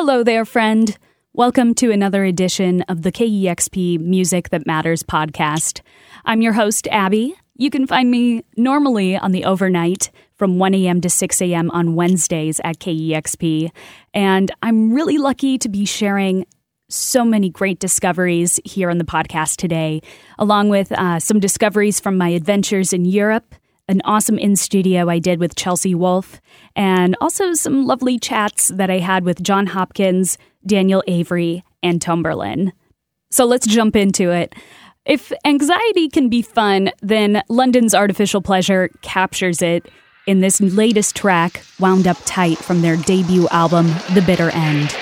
Hello there, friend. Welcome to another edition of the KEXP Music That Matters podcast. I'm your host, Abbie. You can find me normally on the overnight from 1 a.m. to 6 a.m. on Wednesdays at KEXP. And I'm really lucky to be sharing so many great discoveries here on the podcast today, along with uh, some discoveries from my adventures in Europe, an awesome in studio I did with Chelsea Wolfe, and also some lovely chats that I had with Jon Hopkins, Daniel Avery, and Tomberlin. So let's jump into it. If anxiety can be fun, then London's Artificial Pleasure captures it in this latest track, Wound Up Tight, from their debut album, The Bitter End.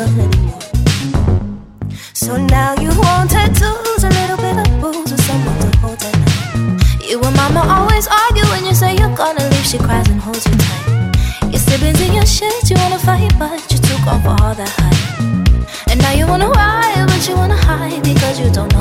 welcome anymore. So now you want tattoos, a little bit of booze, with someone to hold tight. You and mama always argue when you say you're gonna leave. She cries and holds you tight. Your siblings in your shit, you wanna fight, but you took off all that hype. And now you wanna ride, but you wanna hide because you don't know.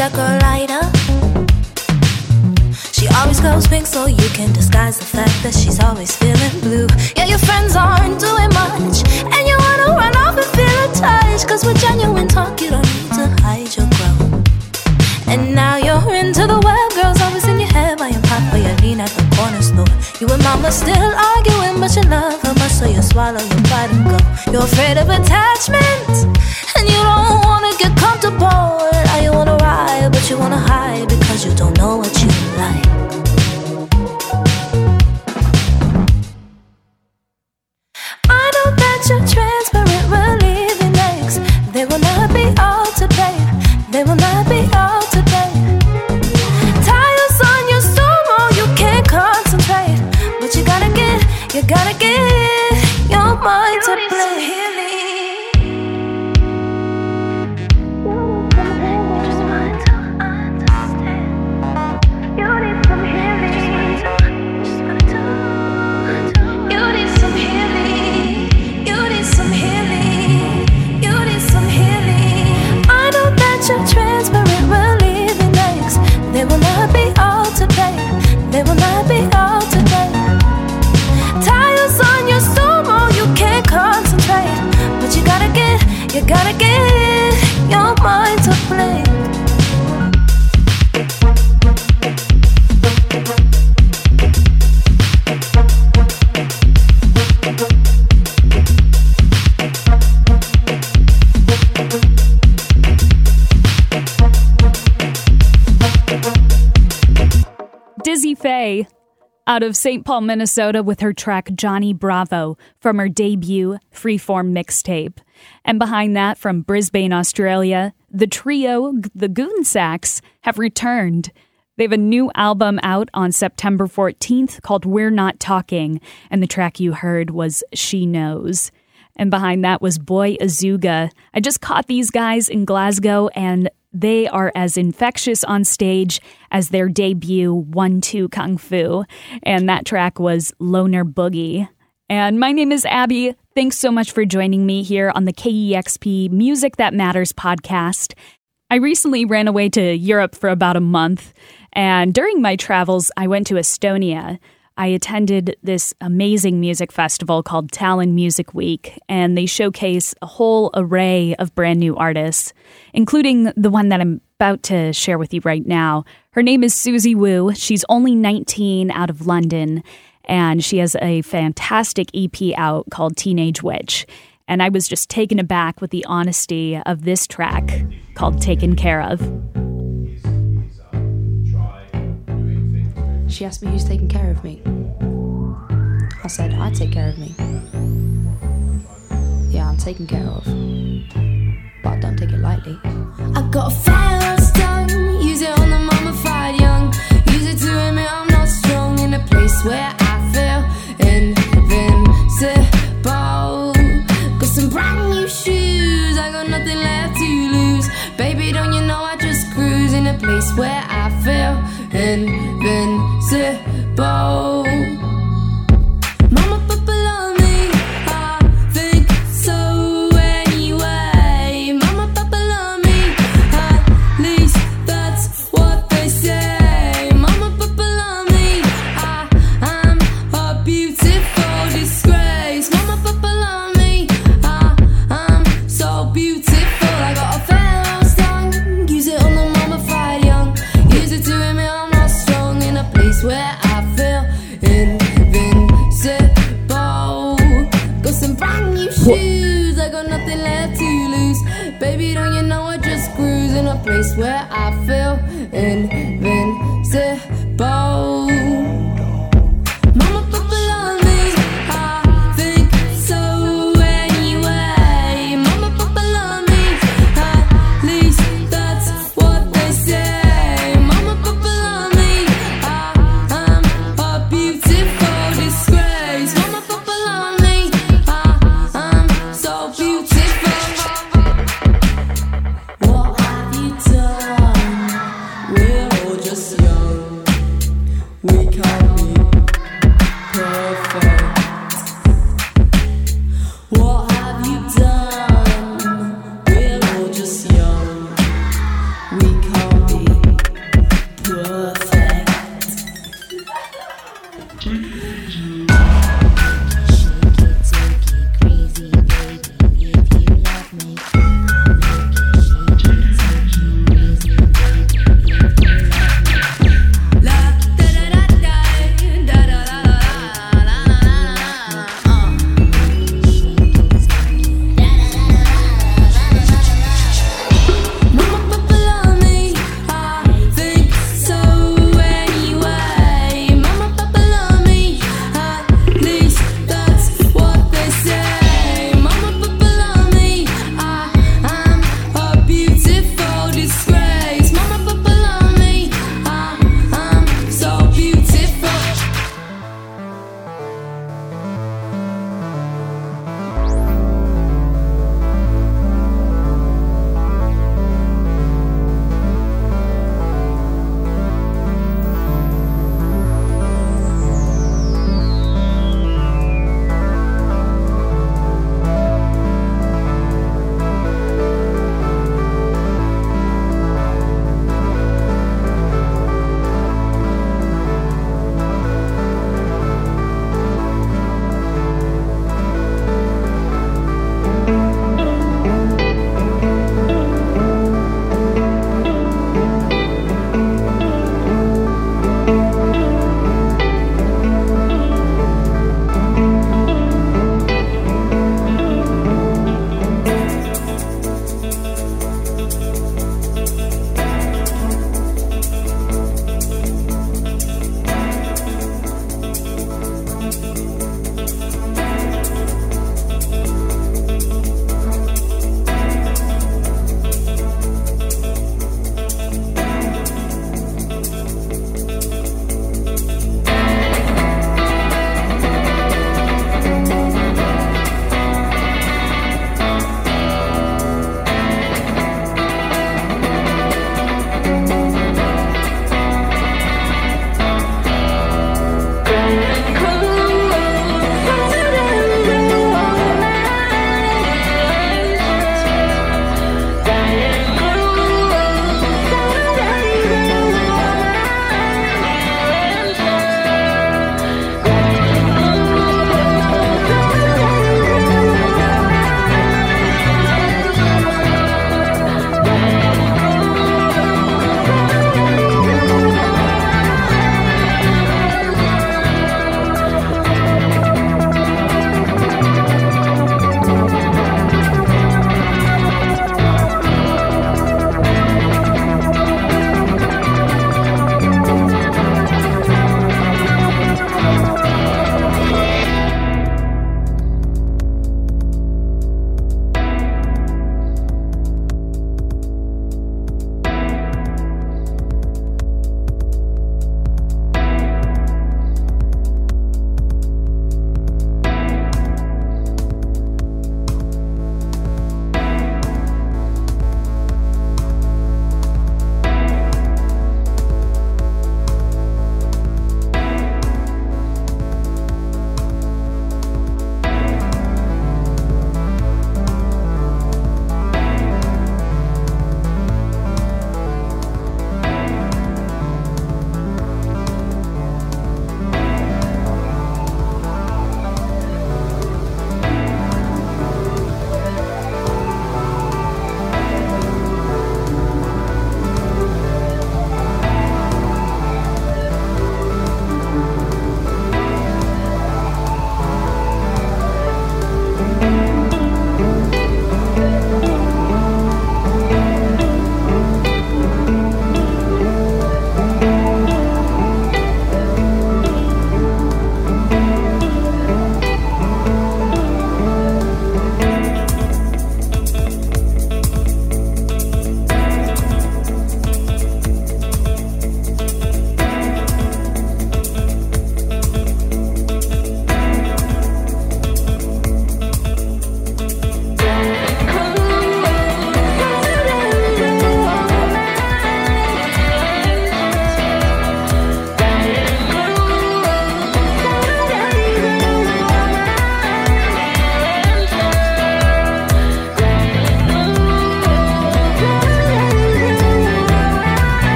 like a. She always goes pink, so you can disguise the fact that she's always feeling blue. Yeah, your friends aren't doing much, and you wanna run off and feel a touch. Cause with genuine talk, you don't need to hide your crown, And now you're into the web. But you lean at the corner store. You and mama still arguing, but you love her much, so you swallow your pride and go. You're afraid of attachment, and you don't wanna get comfortable. Now you wanna ride, but you wanna hide because you don't know what you like. I know that you're transparent, relieving next. They will not be all to play. They will not be all. You gotta get out of St. Paul, Minnesota, with her track Johnny Bravo from her debut Freeform mixtape. And behind that, from Brisbane, Australia, the trio, the Goon Sax, have returned. They have a new album out on September 14th called We're Not Talking, and the track you heard was She Knows. And behind that was Boy Azooga. I just caught these guys in Glasgow, and they are as infectious on stage as their debut One Two Kung Fu. And that track was Loner Boogie. And my name is Abbie. Thanks so much for joining me here on the KEXP Music That Matters podcast. I recently ran away to Europe for about a month, and during my travels, I went to Estonia. I attended this amazing music festival called Tallinn Music Week, and they showcase a whole array of brand new artists, including the one that I'm about to share with you right now. Her name is Suzi Wu. She's only 19 out of London, and she has a fantastic EP out called Teenage Witch. And I was just taken aback with the honesty of this track called Taken Care of. She asked me who's taking care of me. I said, I take care of me. Yeah, I'm taken care of. But don't take it lightly. I got a fast tongue, use it on the mummified young. Use it to admit I'm not strong in a place where I feel invincible. Got some brand new shoes, I got nothing left to lose. Baby, don't you know I just cruise in a place where I feel invincible.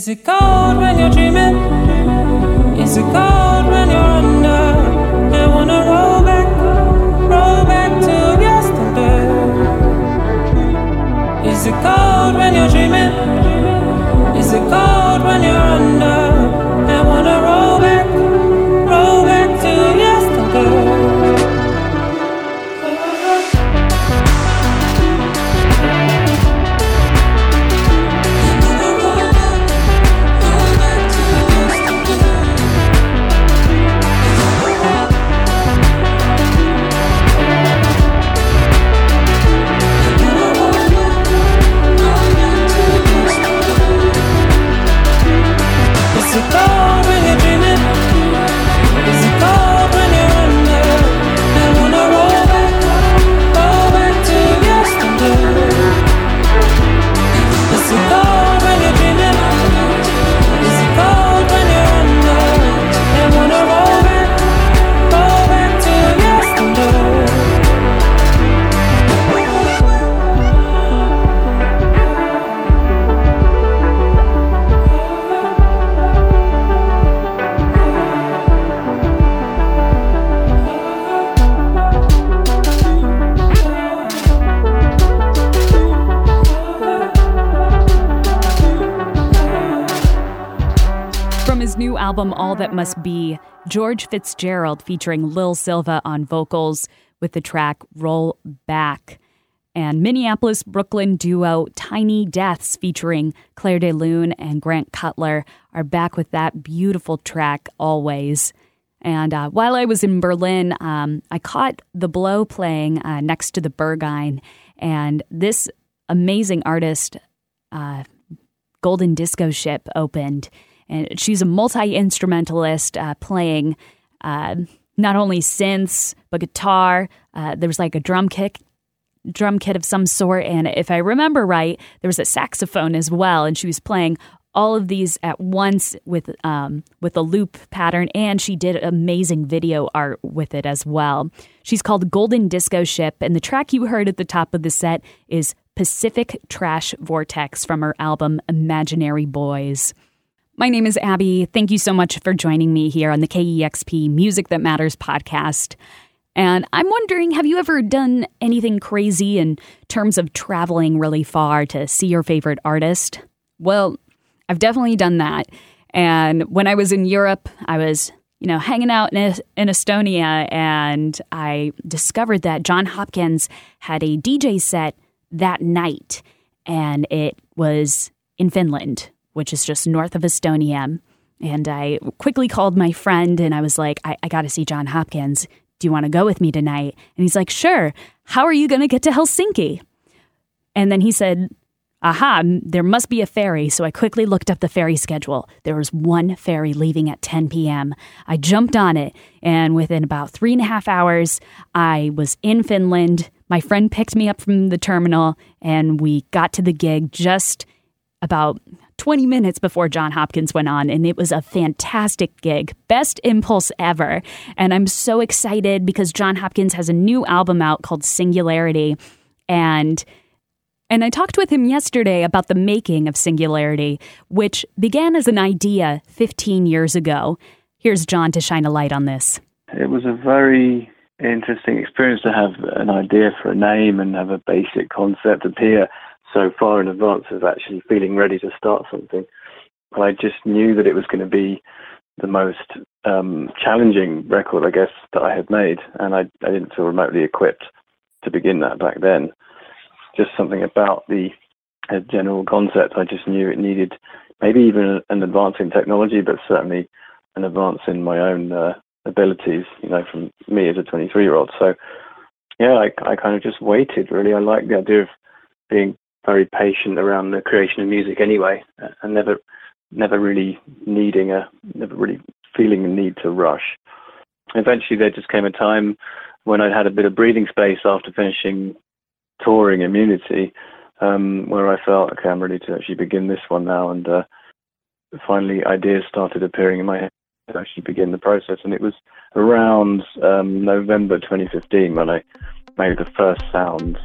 Is it cold when you're dreaming? Is it cold when you're under? I wanna roll back, roll back to yesterday. Is it cold when you're dreaming? Is it cold when you're under? All That Must Be, George FitzGerald featuring Lil Silva on vocals with the track Roll Back. And Minneapolis Brooklyn duo Tiny Deaths featuring Claire de Lune and Grant Cutler are back with that beautiful track, Always. And uh, while I was in Berlin, um, I caught The Blow playing uh, next to the Berghain. And this amazing artist, uh, Golden Diskó Ship opened, and she's a multi instrumentalist uh, playing uh, not only synths but guitar. Uh, there was like a drum kick, drum kit of some sort, and if I remember right, there was a saxophone as well, and she was playing all of these at once with um, with a loop pattern, and she did amazing video art with it as well. She's called Golden Diskó Ship, and the track you heard at the top of the set is Pacific Trash Vortex from her album Imaginary Boys. My name is Abbie. Thank you so much for joining me here on the KEXP Music That Matters podcast. And I'm wondering have you ever done anything crazy in terms of traveling really far to see your favorite artist? Well, I've definitely done that. And when I was in Europe, I was, you know, hanging out in, in Estonia and I discovered that Jon Hopkins had a DJ set that night and it was in Finland, which is just north of Estonia. And I quickly called my friend and I was like, I, I got to see Jon Hopkins. Do you want to go with me tonight? And he's like, Sure. How are you going to get to Helsinki? And then he said, Aha, there must be a ferry. So I quickly looked up the ferry schedule. There was one ferry leaving at 10 p.m. I jumped on it, and within about three and a half hours, I was in Finland. My friend picked me up from the terminal, and we got to the gig just about 20 minutes before Jon Hopkins went on, and it was a fantastic gig. Best impulse ever. And I'm so excited because Jon Hopkins has a new album out called Singularity. And and I talked with him yesterday about the making of Singularity, which began as an idea 15 years ago. Here's Jon to shine a light on this. It was a very interesting experience to have an idea for a name and have a basic concept appear so far in advance of actually feeling ready to start something. I just knew that it was going to be the most um, challenging record, I guess, that I had made, and I, I didn't feel remotely equipped to begin that back then. Just something about the uh, general concept, I just knew it needed maybe even an advance in technology, but certainly an advance in my own uh, abilities, you know, from me as a 23 year old. So, yeah, I, I kind of just waited really. I like the idea of being very patient around the creation of music anyway, uh, and never, never really needing a, never really feeling a need to rush. Eventually, there just came a time when I'd had a bit of breathing space after finishing touring Immunity, um, where I felt, okay, I'm ready to actually begin this one now, and uh, finally ideas started appearing in my head to actually begin the process. And it was around um, November 2015 when I made the first sounds.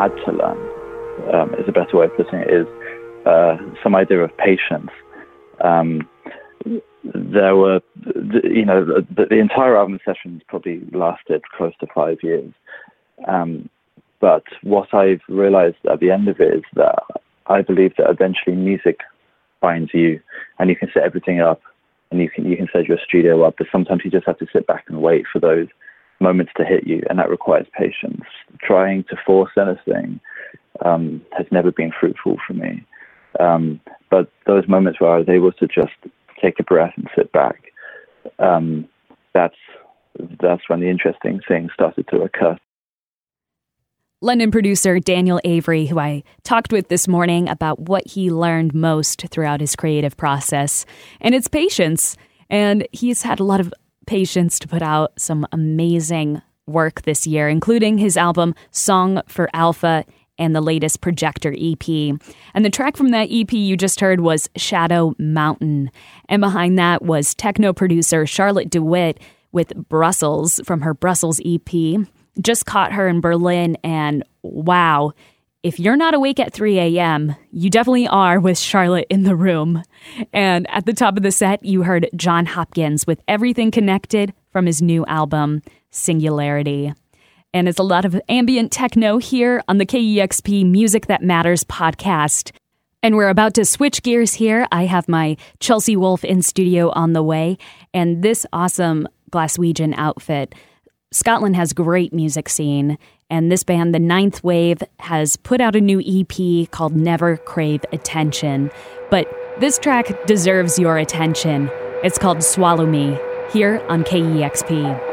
Had to learn um, is a better way of putting it is uh, some idea of patience. Um, there were, you know, the, the, entire album sessions probably lasted close to five years. Um, but what I've realized at the end of it is that I believe that eventually music finds you, and you can set everything up, and you can you can set your studio up. But sometimes you just have to sit back and wait for those moments to hit you, and that requires patience. Trying to force anything um, has never been fruitful for me. Um, but those moments where I was able to just take a breath and sit back, um, that's that's when the interesting things started to occur. London producer Daniel Avery, who I talked with this morning about what he learned most throughout his creative process, and it's patience. And he's had a lot of patience to put out some amazing work this year, including his album Song for Alpha and the latest Projector EP. And the track from that EP you just heard was Shadow Mountain. And behind that was techno producer Charlotte de Witte with Brussels from her Brussels EP. Just caught her in Berlin, and wow. If you're not awake at 3 a.m., you definitely are with Charlotte in the room. And at the top of the set, you heard Jon Hopkins with Everything Connected from his new album, Singularity and it's a lot of ambient techno here on the KEXP Music That Matters podcast. And we're about to switch gears here. I have my Chelsea Wolfe in studio on the way, and this awesome Glaswegian outfit. Scotland has great music scene, and this band, The Ninth Wave, has put out a new EP called Never Crave Attention. But this track deserves your attention. It's called Swallow Me, here on KEXP.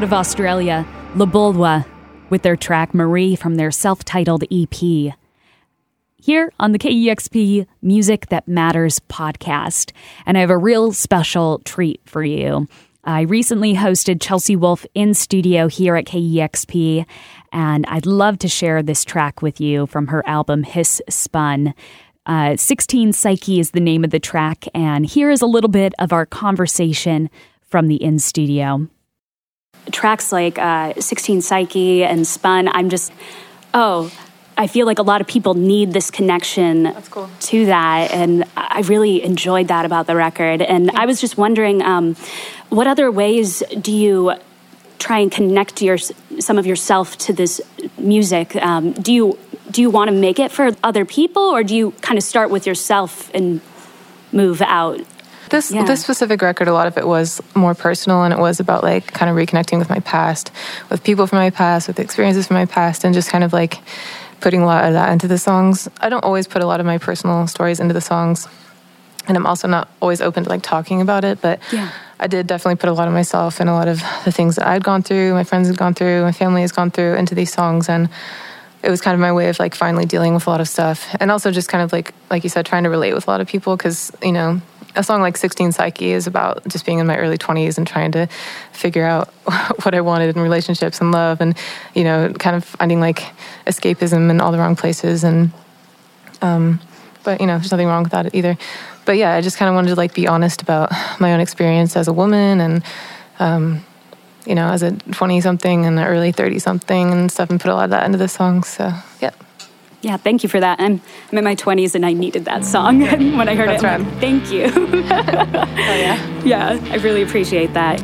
Out of Australia, Lubulwa with their track Marie from their self titled EP. Here on the KEXP Music That Matters podcast. And I have a real special treat for you. I recently hosted Chelsea Wolfe in studio here at KEXP, and I'd love to share this track with you from her album Hiss Spun. Uh, 16 Psyche is the name of the track, and here is a little bit of our conversation from the in studio tracks like uh, 16 Psyche and Spun, I'm just, oh, I feel like a lot of people need this connection to that. And I really enjoyed that about the record. And I was just wondering, um, what other ways do you try and connect your some of yourself to this music? Um, do you do you want to make it for other people, or do you kind of start with yourself and move out? This Yeah. this specific record, a lot of it was more personal, and it was about like kind of reconnecting with my past, with people from my past, with experiences from my past, and just kind of like putting a lot of that into the songs. I don't always put a lot of my personal stories into the songs, and I'm also not always open to like talking about it. But Yeah. I did definitely put a lot of myself and a lot of the things that I'd gone through, my friends had gone through, my family has gone through into these songs, and it was kind of my way of like finally dealing with a lot of stuff and also just kind of like like you said trying to relate with a lot of people because you know a song like 16 psyche is about just being in my early 20s and trying to figure out what i wanted in relationships and love and you know kind of finding like escapism in all the wrong places and um but you know there's nothing wrong with that either but yeah, I just kind of wanted to like be honest about my own experience as a woman and, um, you know, as a 20 something and an early 30 something and stuff, and put a lot of that into the song. So, yeah. Yeah, thank you for that. I'm, I'm in my 20s and I needed that song. And when I heard That's it, like, thank you. Oh, yeah. yeah, I really appreciate that.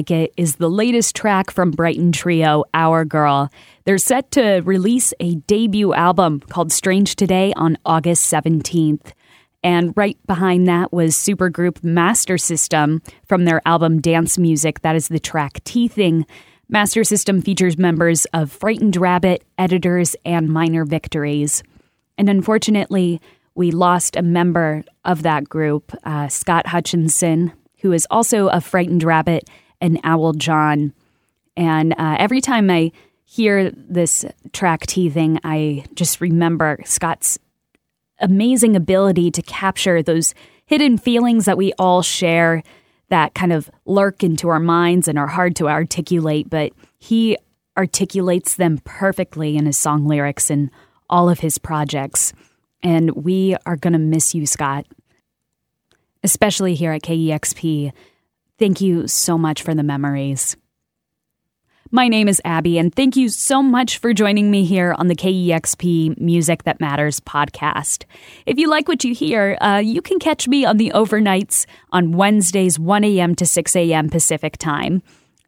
Like It is the latest track from Brighton trio Our Girl. They're set to release a debut album called Strange Today on August 17th. And right behind that was supergroup Mastersystem from their album Dance Music. That is the track Teething. Mastersystem features members of Frightened Rabbit, Editors, and Minor Victories. And unfortunately, we lost a member of that group, uh, Scott Hutchison, who is also a Frightened Rabbit and Owl John. And uh, every time I hear this track teething, I just remember Scott's amazing ability to capture those hidden feelings that we all share that kind of lurk into our minds and are hard to articulate, but he articulates them perfectly in his song lyrics and all of his projects. And we are going to miss you, Scott, especially here at KEXP. Thank you so much for the memories. My name is Abbie, and thank you so much for joining me here on the KEXP Music That Matters podcast. If you like what you hear, uh, you can catch me on the overnights on Wednesdays, 1 a.m. to 6 a.m. Pacific time.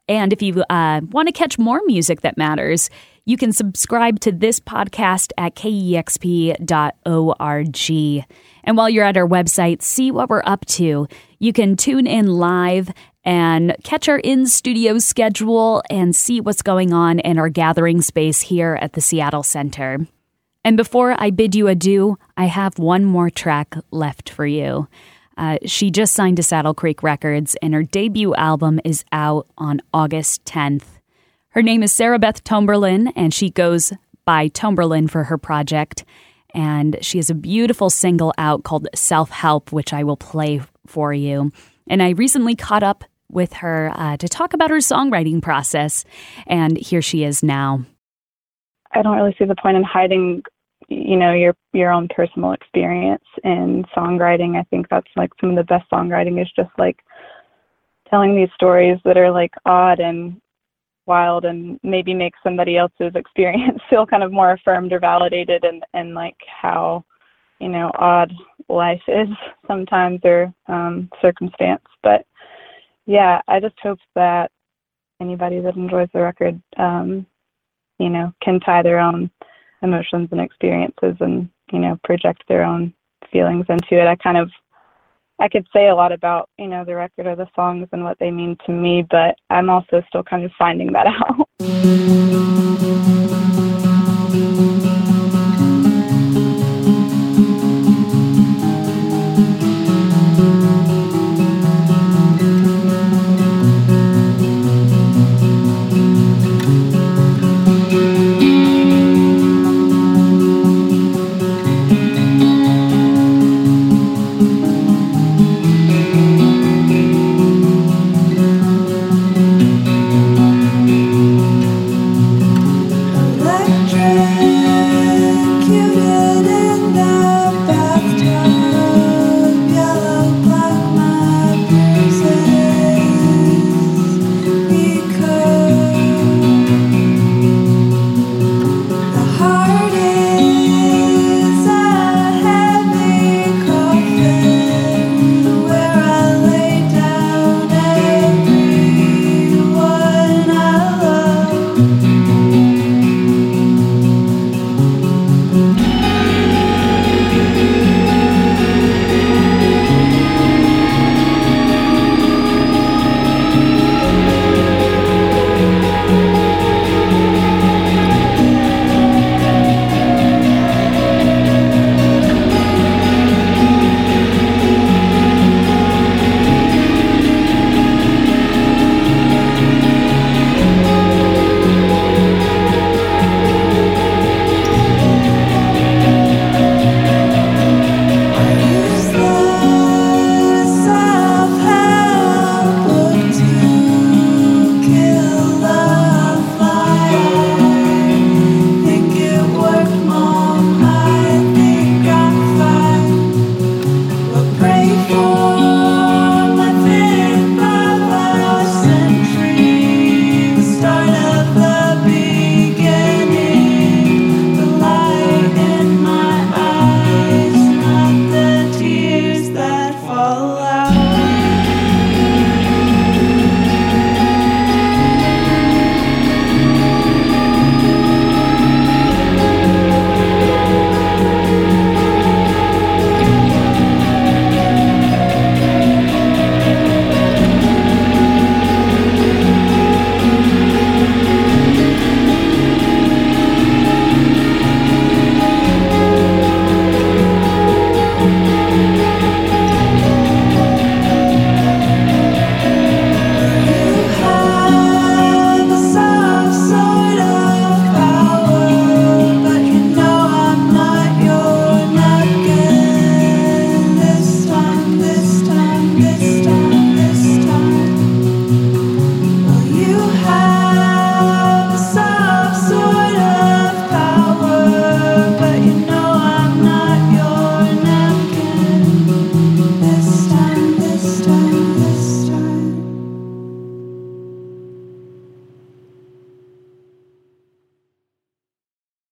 And if you uh, want to catch more music that matters, you can subscribe to this podcast at kexp.org. And while you're at our website, see what we're up to. You can tune in live and catch our in studio schedule and see what's going on in our gathering space here at the Seattle Center. And before I bid you adieu, I have one more track left for you. Uh, she just signed to Saddle Creek Records, and her debut album is out on August 10th. Her name is Sarah Beth Tomberlin, and she goes by Tomberlin for her project. And she has a beautiful single out called Self Help, which I will play for you. And I recently caught up with her uh, to talk about her songwriting process, and here she is now. I don't really see the point in hiding, you know your your own personal experience in songwriting. I think that's like some of the best songwriting is just like telling these stories that are like odd and wild and maybe make somebody else's experience feel kind of more affirmed or validated and and like how you know odd life is sometimes or um circumstance but yeah i just hope that anybody that enjoys the record um you know can tie their own emotions and experiences and you know project their own feelings into it i kind of I could say a lot about, you know, the record or the songs and what they mean to me, but I'm also still kind of finding that out.